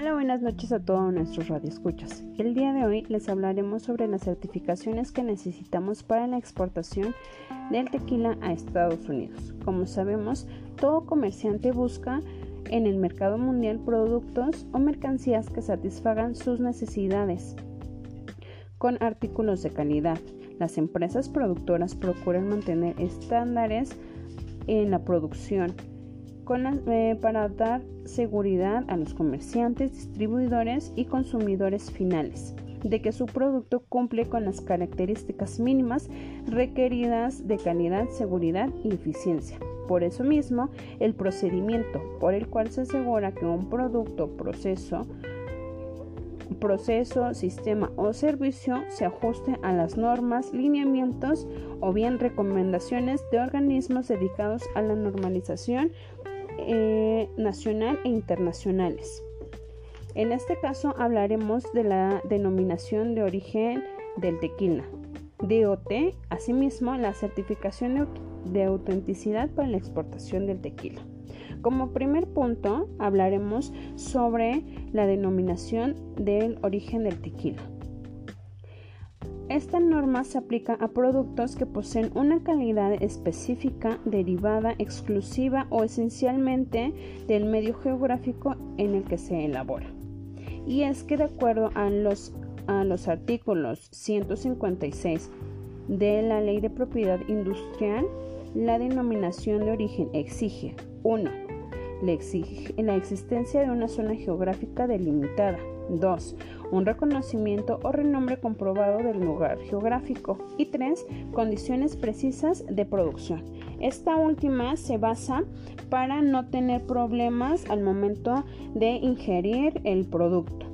Hola, buenas noches a todos nuestros radioescuchas. El día de hoy les hablaremos sobre las certificaciones que necesitamos para la exportación del tequila a Estados Unidos. Como sabemos, todo comerciante busca en el mercado mundial productos o mercancías que satisfagan sus necesidades con artículos de calidad. Las empresas productoras procuran mantener estándares en la producción eh, para dar seguridad a los comerciantes, distribuidores y consumidores finales de que su producto cumple con las características mínimas requeridas de calidad, seguridad y eficiencia. Por eso mismo, el procedimiento por el cual se asegura que un producto, proceso, proceso, sistema o servicio se ajuste a las normas, lineamientos o bien recomendaciones de organismos dedicados a la normalización eh, nacional e internacionales. En este caso hablaremos de la denominación de origen del tequila, DOT, asimismo la certificación de autenticidad para la exportación del tequila. Como primer punto hablaremos sobre la denominación del origen del tequila. Esta norma se aplica a productos que poseen una calidad específica, derivada, exclusiva o esencialmente del medio geográfico en el que se elabora. Y es que de acuerdo a los, a los artículos 156 de la Ley de Propiedad Industrial, la denominación de origen exige 1. La existencia de una zona geográfica delimitada. 2. Un reconocimiento o renombre comprobado del lugar geográfico. Y 3. Condiciones precisas de producción. Esta última se basa para no tener problemas al momento de ingerir el producto.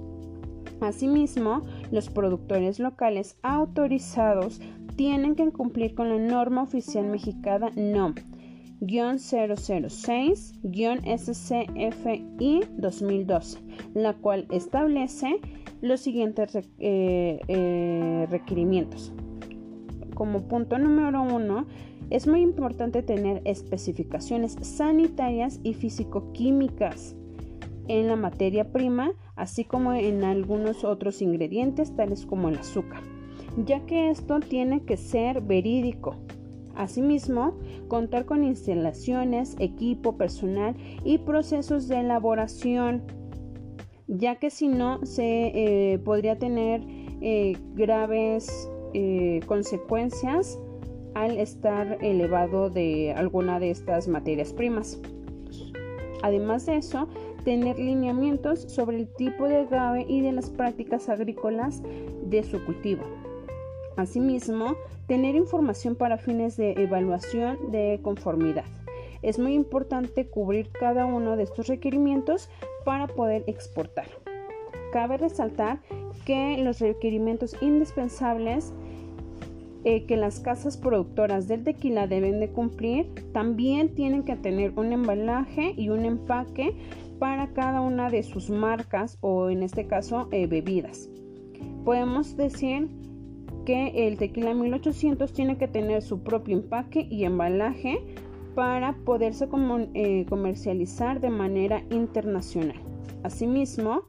Asimismo, los productores locales autorizados tienen que cumplir con la norma oficial mexicana NOM 006-SCFI 2012, la cual establece los siguientes eh, eh, requerimientos. Como punto número uno, es muy importante tener especificaciones sanitarias y físico-químicas en la materia prima, así como en algunos otros ingredientes, tales como el azúcar, ya que esto tiene que ser verídico, Asimismo, contar con instalaciones, equipo, personal y procesos de elaboración, ya que si no se eh, podría tener eh, graves eh, consecuencias al estar elevado de alguna de estas materias primas. Además de eso, tener lineamientos sobre el tipo de agave y de las prácticas agrícolas de su cultivo. Asimismo, tener información para fines de evaluación de conformidad. Es muy importante cubrir cada uno de estos requerimientos para poder exportar. Cabe resaltar que los requerimientos indispensables eh, que las casas productoras del tequila deben de cumplir también tienen que tener un embalaje y un empaque para cada una de sus marcas o en este caso eh, bebidas. Podemos decir que el tequila 1800 tiene que tener su propio empaque y embalaje para poderse eh, comercializar de manera internacional. Asimismo,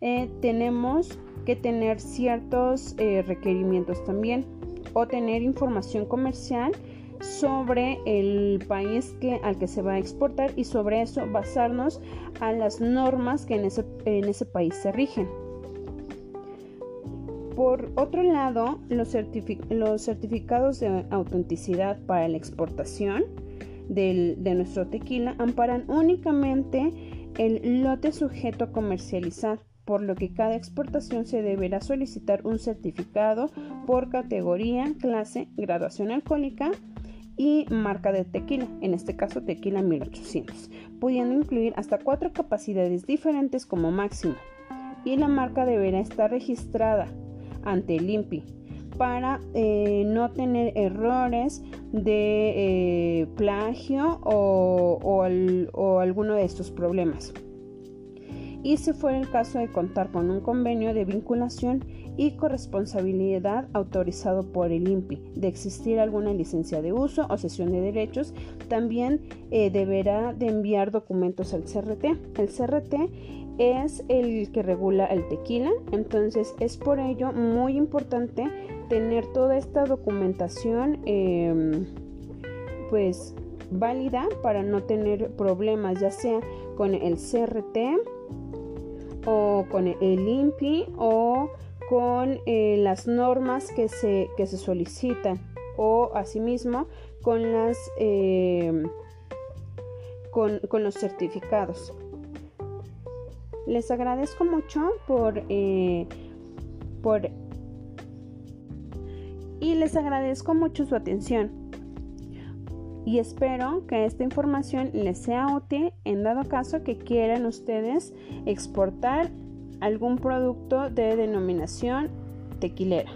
eh, tenemos que tener ciertos eh, requerimientos también o tener información comercial sobre el país al que se va a exportar y sobre eso basarnos a las normas que en ese país se rigen. Por otro lado, los, certificados de autenticidad para la exportación de nuestro tequila amparan únicamente el lote sujeto a comercializar, por lo que cada exportación se deberá solicitar un certificado por categoría, clase, graduación alcohólica y marca de tequila, en este caso tequila 1800, pudiendo incluir hasta cuatro capacidades diferentes como máximo. Y la marca deberá estar registrada ante el para eh, no tener errores de eh, plagio o, alguno de estos problemas. Y si fuera el caso de contar con un convenio de vinculación y corresponsabilidad autorizado por el INPI, de existir alguna licencia de uso o cesión de derechos, también eh, deberá de enviar documentos al CRT. El CRT es el que regula el tequila, entonces es por ello muy importante tener toda esta documentación em, pues válida para no tener problemas ya sea con el CRT o con el INPI o con eh, las normas que se, que se solicitan o asimismo con las em, con, con los certificados. Les agradezco mucho por, eh, por y les agradezco mucho su atención. Y espero que esta información les sea útil en dado caso que quieran ustedes exportar algún producto de denominación tequilera.